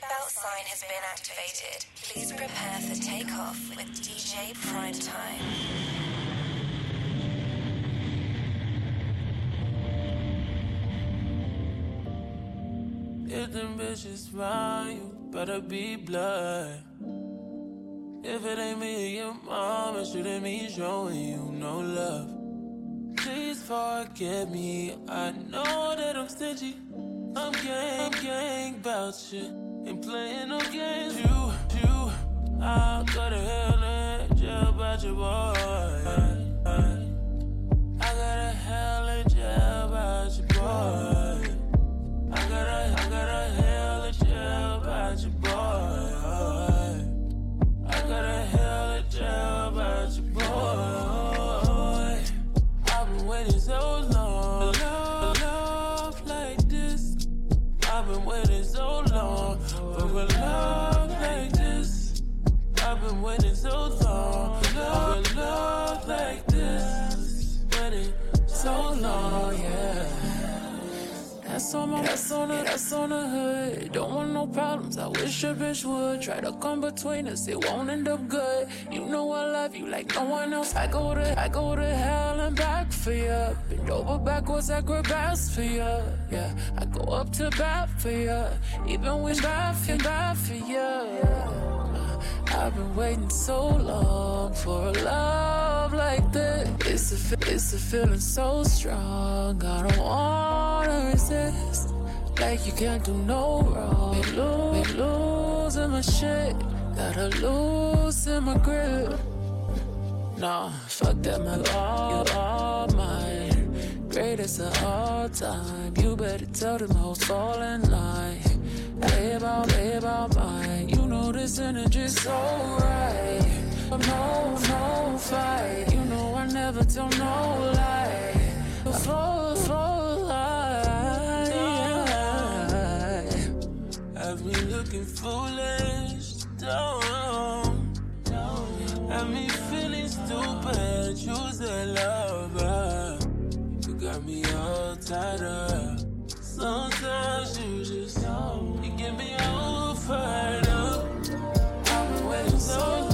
seatbelt sign has been activated. Please prepare for takeoff with DJ PrimeTime. If them bitches round you, better be blood. If it ain't me or your mom, it shouldn't be showing you no love. Please forgive me, I know that I'm stingy. I'm gang, gang about you. Ain't playing no games, you, you. I'll go to hell and jail about your boy. That's on my, that's on the, that's on the hood. Don't want no problems. I wish a bitch would try to come between us. It won't end up good. You know I love you like no one else. I go to, I go to hell and back for you. Bend over backwards, ass for you. Yeah, I go up to bat for you. Even when bad for, bad for you. I've been waiting so long for a love like this. It's a, it's a feeling so strong. I don't wanna resist. Like you can't do no wrong. Been, lo- been losing my shit. Gotta loosen my grip. Nah, fuck that, my love. you all mine. Greatest of all time. You better tell them hoes fall in line. Play about, play about mine. You this energy's so right. No, no fight. You know I never tell no lie. Full, full lie. Have me looking foolish. Don't. Have me feeling stupid. Choose a lover. You got me all tied up. Sometimes you just you get me all so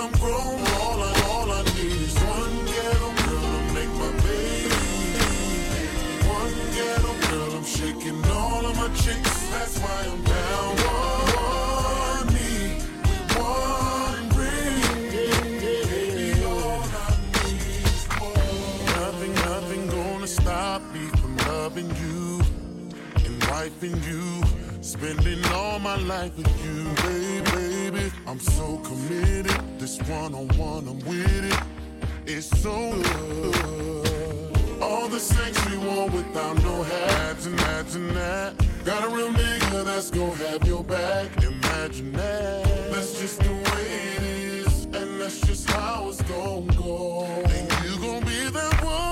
I'm grown, all I, all I need is one ghetto girl to make my baby. One ghetto girl, I'm shaking all of my chicks, that's why I'm down. One, one need, one ring, baby, all I need is one. Nothing, nothing gonna stop me from loving you and wiping you. Spending all my life with you, baby, baby. I'm so committed it's one on one, I'm with it. It's so good. All the sex we want without no hats and hats and that. Got a real nigga that's gonna have your back. Imagine that. That's just the way it is, and that's just how it's gonna go. And you gonna be that one.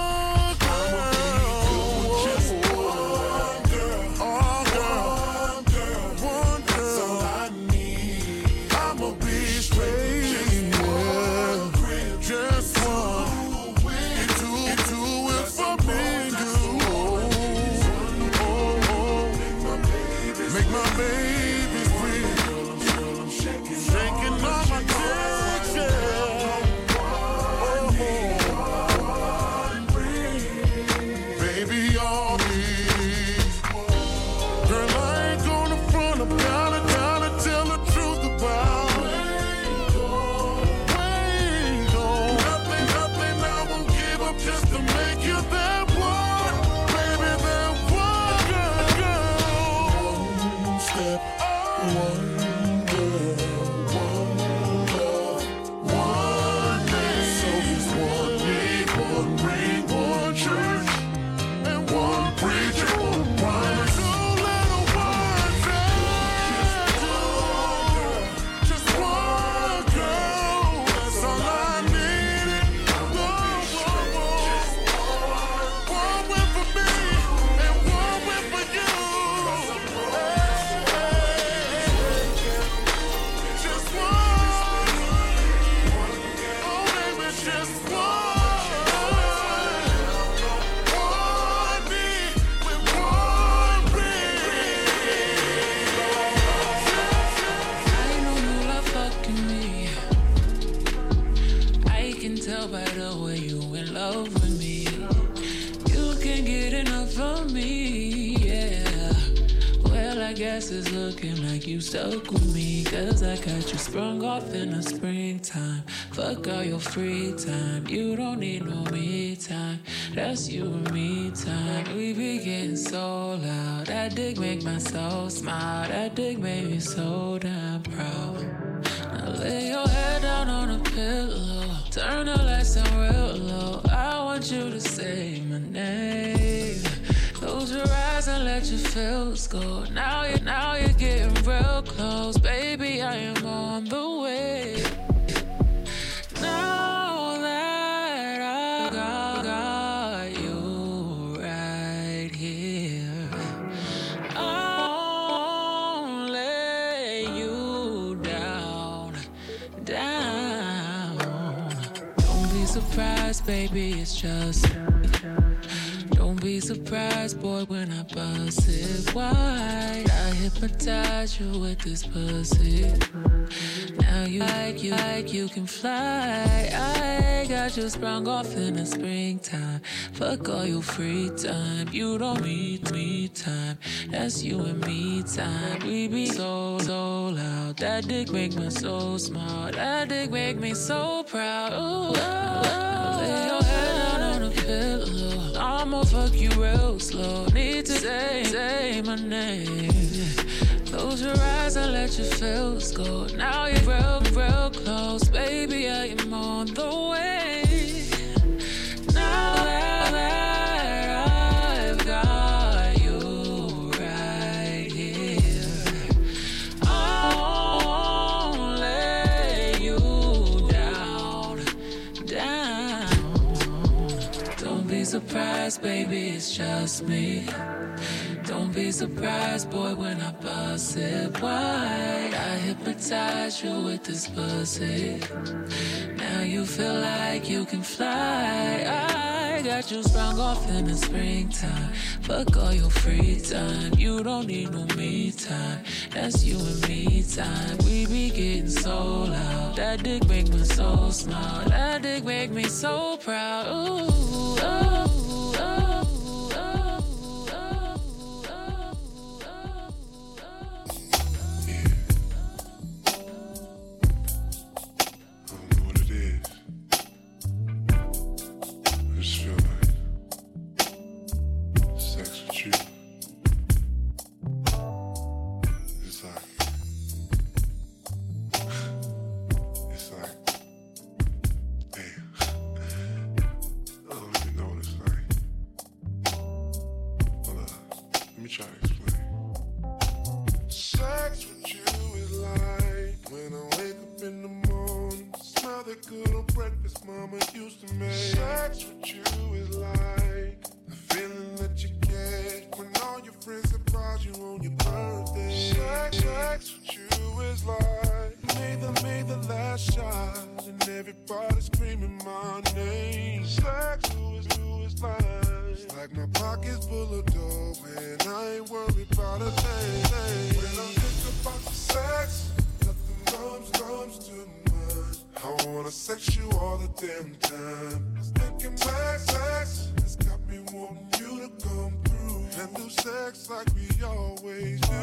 Free time. You don't need no me time. That's you and me time. We be getting so loud. That dick make my soul smile. That dick made me so damn proud. Now lay your head down on a pillow. Turn the lights down real low. I want you to say my name. Close your eyes and let your feels go. Now you now you're just. Don't be surprised, boy, when I bust it wide. I hypnotize you with this pussy. Now you like you like you can fly. I got you sprung off in the springtime. Fuck all your free time. You don't need me time. That's you and me time. We be so so loud. That dick make me so smart. That dick make me so proud. Ooh, oh, oh. lay your head I'ma fuck you real slow. Need to say, say my name. Close your eyes and let your feels go. Now you're real, real close. Baby, I am on the way. Surprised, baby, it's just me. Don't be surprised, boy, when I bust it wide. I hypnotize you with this pussy. Now you feel like you can fly. I got you sprung off in the springtime. Fuck all your free time. You don't need no me time. That's you and me time. We be getting so loud. That dick make my so smile. That dick make me so proud. Ooh, oh, oh, oh, sex you all the damn time. It's Thinking back sex, it's got me wanting you to come through and do sex like we always do.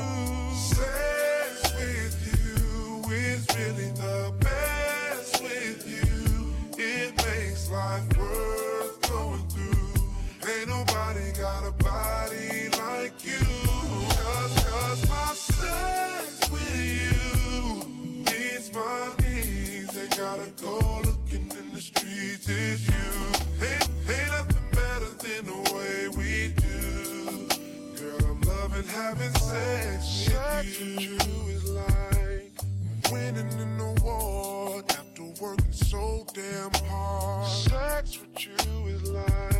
Sex with you is really the best with you. It makes life worth going through. Ain't nobody got a body like you. Cause, cause my sex gotta go looking in the streets. It's you. Ain't, ain't nothing better than the way we do. Girl, I'm loving having sex with you. is like winning an award after working so damn hard. Sex with you is like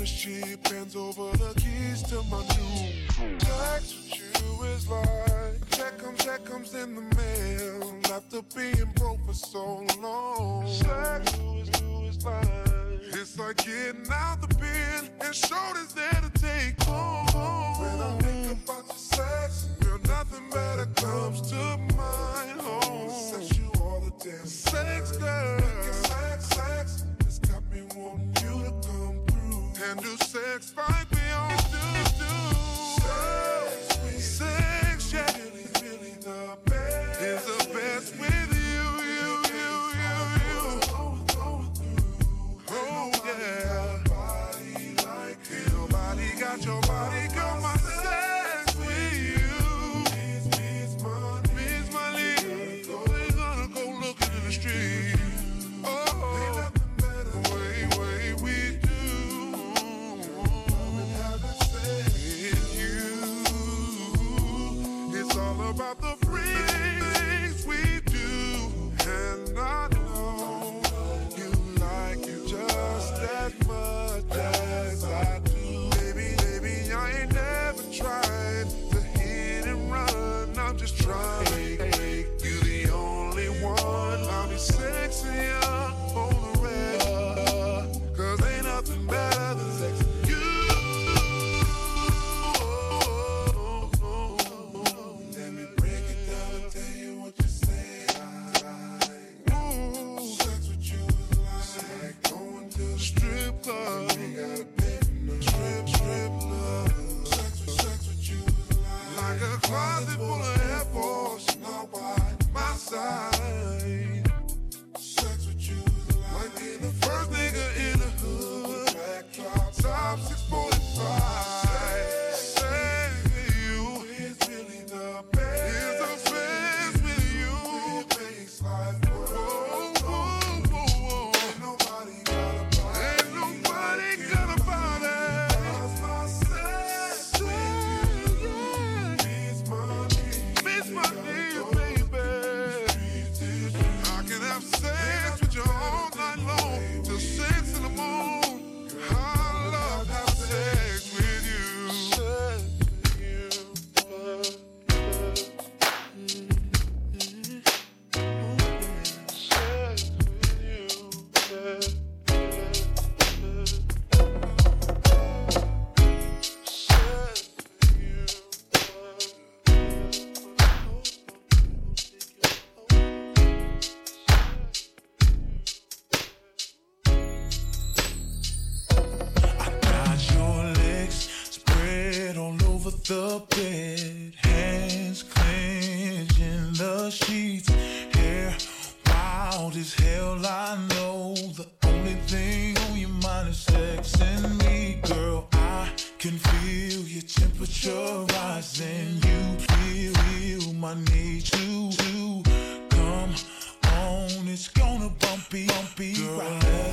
the dealership hands over the keys to my new. Sex with you is like check comes, check comes in the mail after being broke for so long. Sex you is like it's like getting out the pen and shoulders there to take home. When I think about your sex, girl, nothing better comes to mind. Oh, Ooh.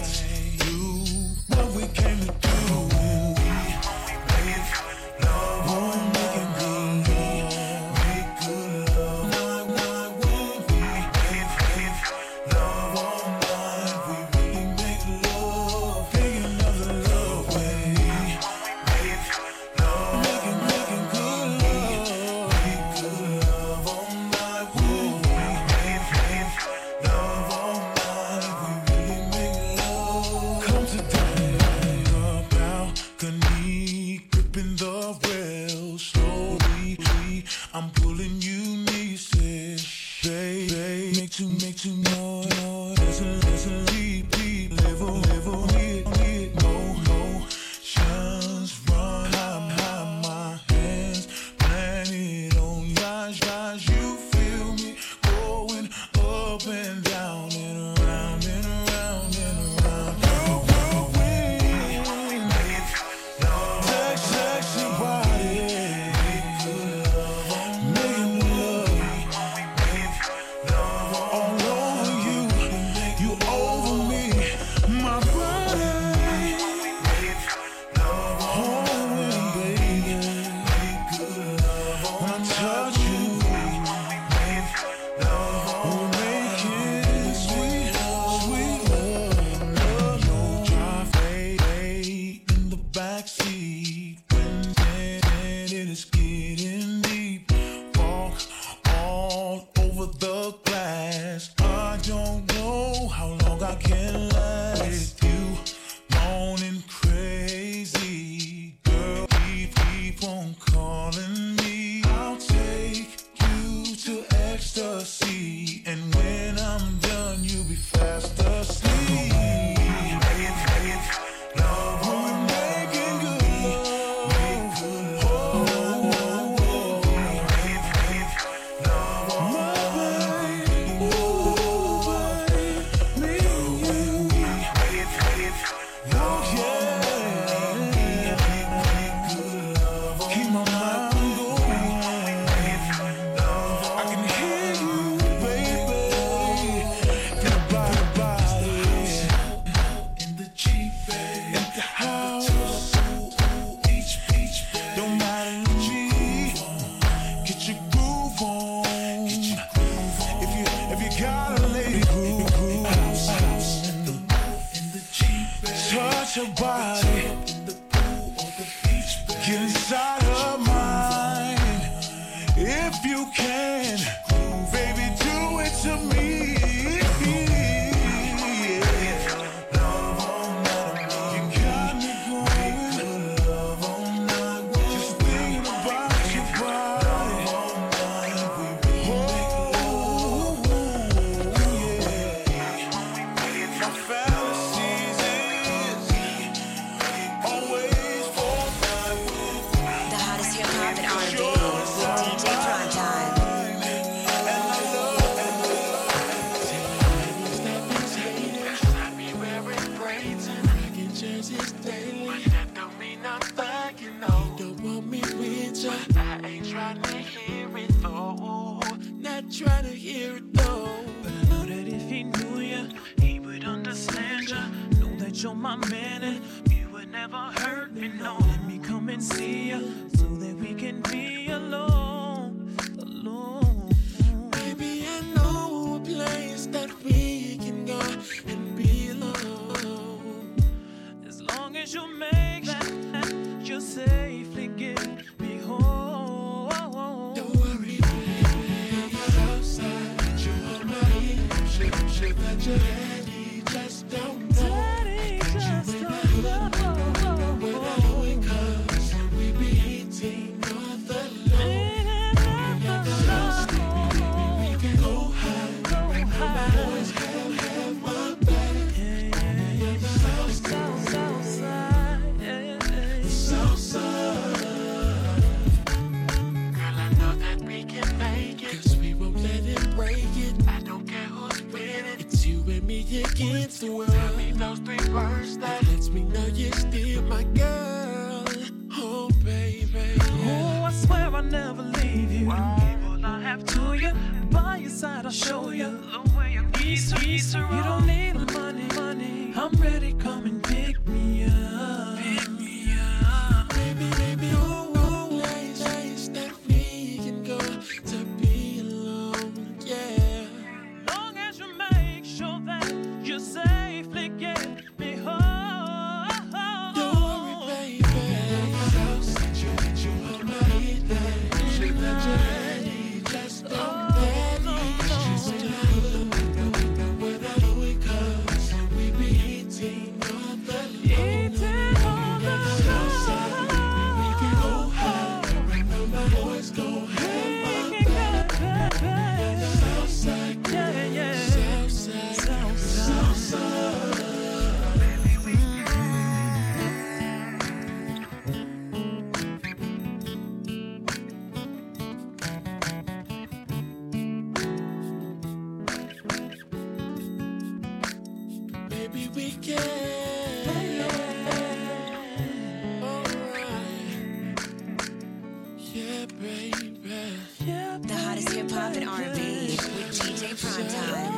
and R&B with DJ PrimeTime.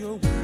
your way.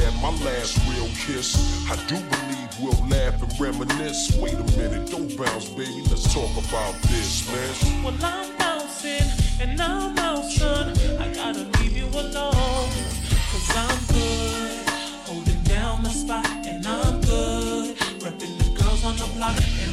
had my last real kiss. I do believe we'll laugh and reminisce. Wait a minute, don't bounce, baby. Let's talk about this, man. Well, I'm bouncing and I'm bouncing. I gotta leave you alone. Cause I'm good, holding down my spot, and I'm good. Repping the girls on the block.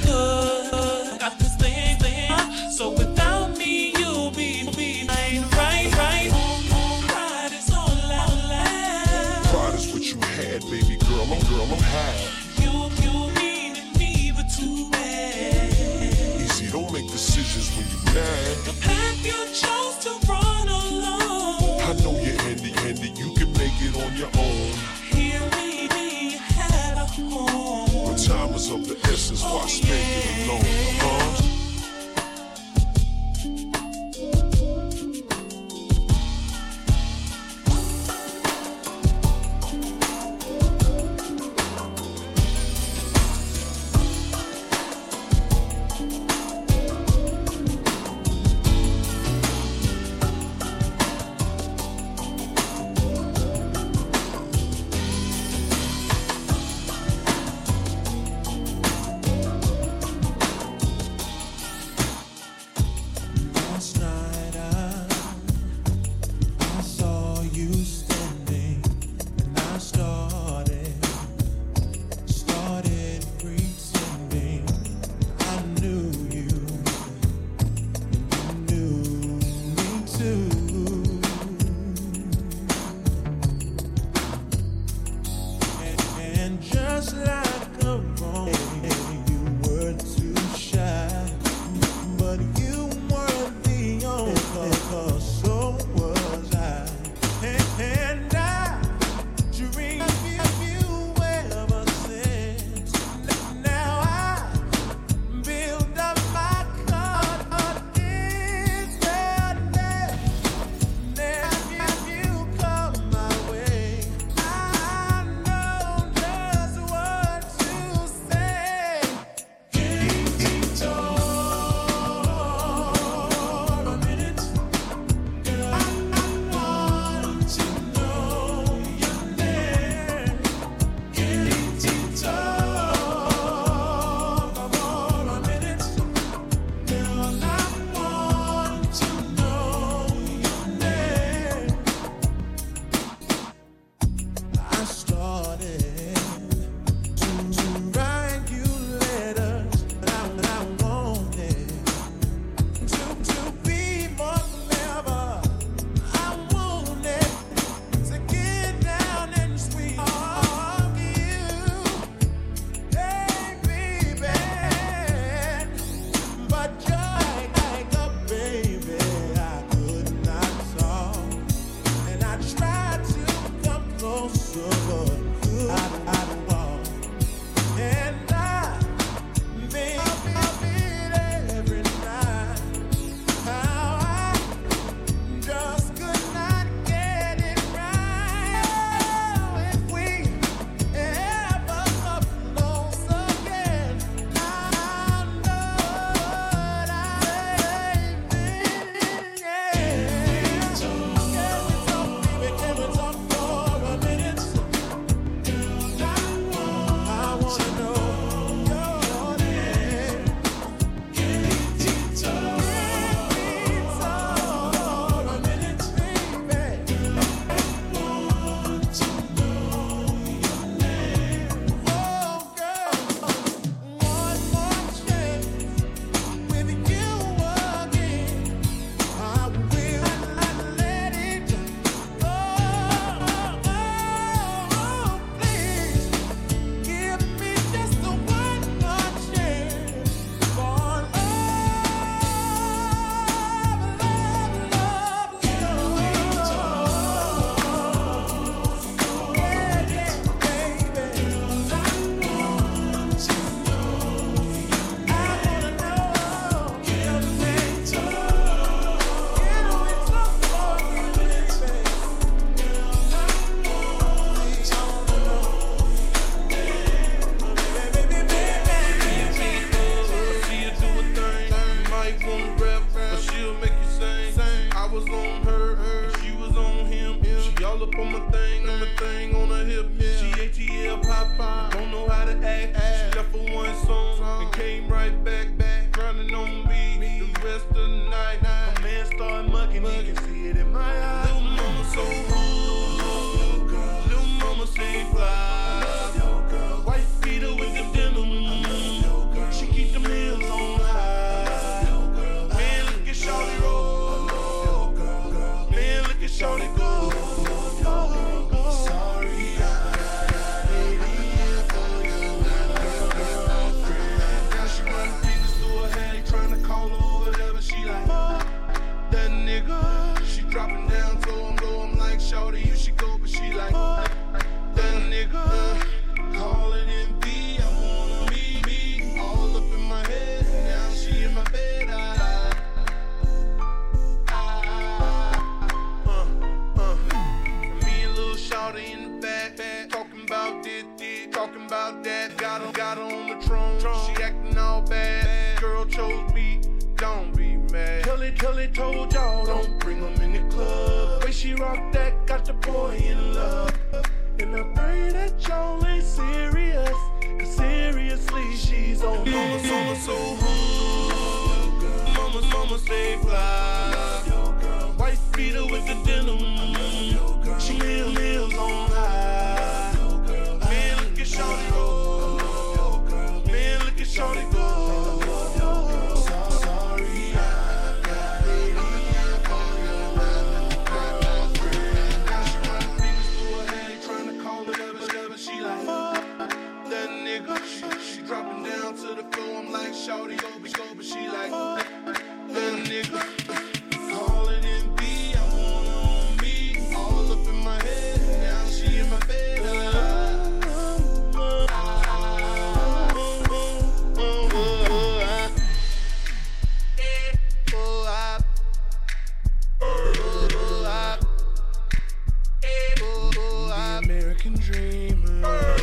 American dreamer.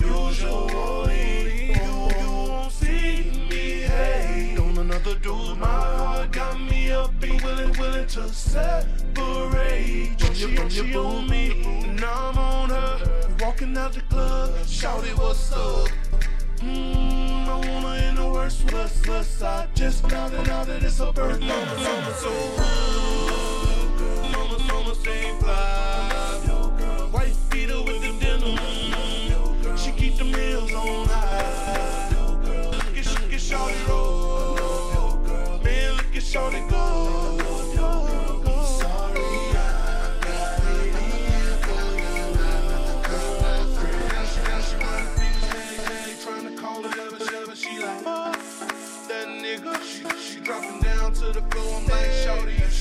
Usually, you, you won't see me. Hey, on another my heart got me up willing, willing to separate. She, she on me, and I'm on her. Walking out the club, shout it, what's up? Mmm, I her in the worst, worst, worst. I just found out that it's her birthday. Mama, so keep them heels on high. Look at, look at Shawty roll. Man, look at Shawty go. She, like, fuck that nigga. She, she dropping down to the floor. I'm like, Shawty,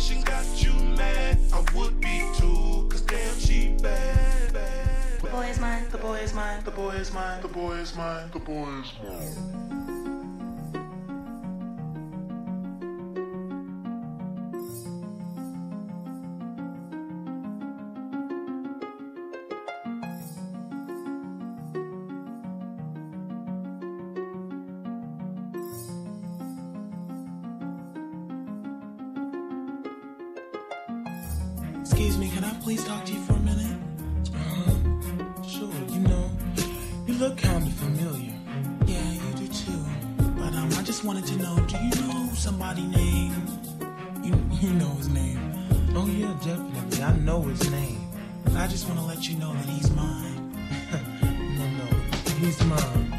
Situation got you mad, I would be too, cause damn she bad, bad. The boy is mine, the boy is mine. The boy is mine. The boy is mine. The boy is mine. Excuse me, can I please talk to you for a minute? Uh, sure, you know, you look kind of familiar. Yeah, you do too. But um, I just wanted to know, do you know somebody named? You, you know his name. Oh yeah, definitely. I know his name. But I just want to let you know that he's mine. no, no, he's mine.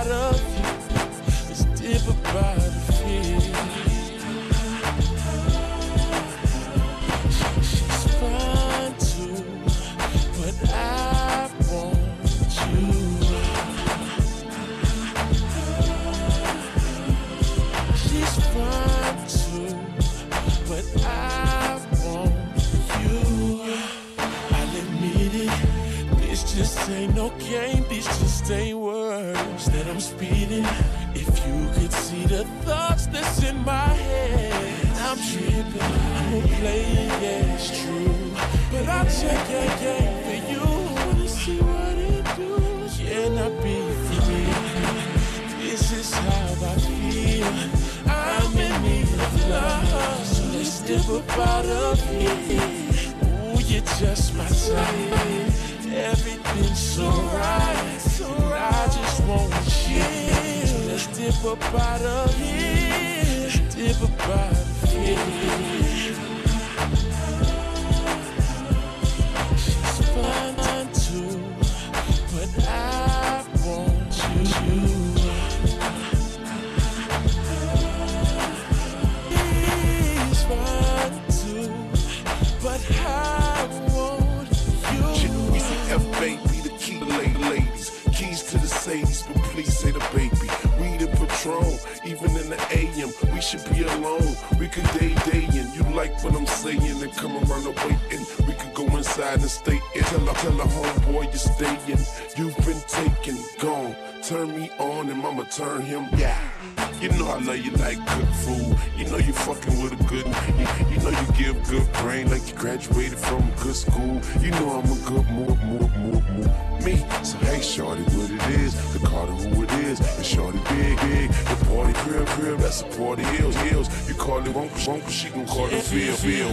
inside of you is deeper about the fear. She's fine too, but I want you. She's fine too, but I want you. I admit it, this just ain't no game, this just ain't. I'm speeding. If you could see the thoughts that's in my head, I'm tripping. I'm a player, yeah, it's true. But I'll check that game for you. Wanna see what it do? Can I be free? This is how I feel. I'm in need of love. So let's dip up out of here. Ooh, you're just my type. Everything's so right. I just want you. Let's dip up out of here. Dip up out of here. She's fine too, but I want you. The AM. We should be alone. We could day dayin'. You like what I'm saying and come around the waiting. We could go inside and stay in. Tell her, tell homeboy you're staying. You've been taken, gone. Turn me on and mama turn him. Yeah. You know I love you like good food. You know you fucking with a good. You, you know you give good brain like you graduated from a good school. You know I'm a good move, move, move. Me. So hey, shorty, what it is? The Carter who it is. The shorty big, big. The party crib, crib. That's a party hills, hills. You call it wonk, wonk, she gon' call it feel, feel.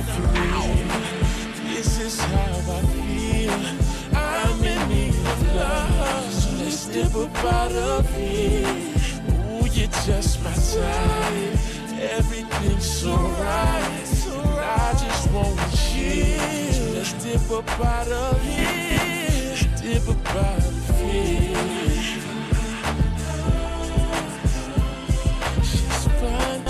This is how I feel. I'm in need of love. So let's step up out of. Ooh, you're just my type. Everything's so right. I just want you. So let's dip up out of She's fine.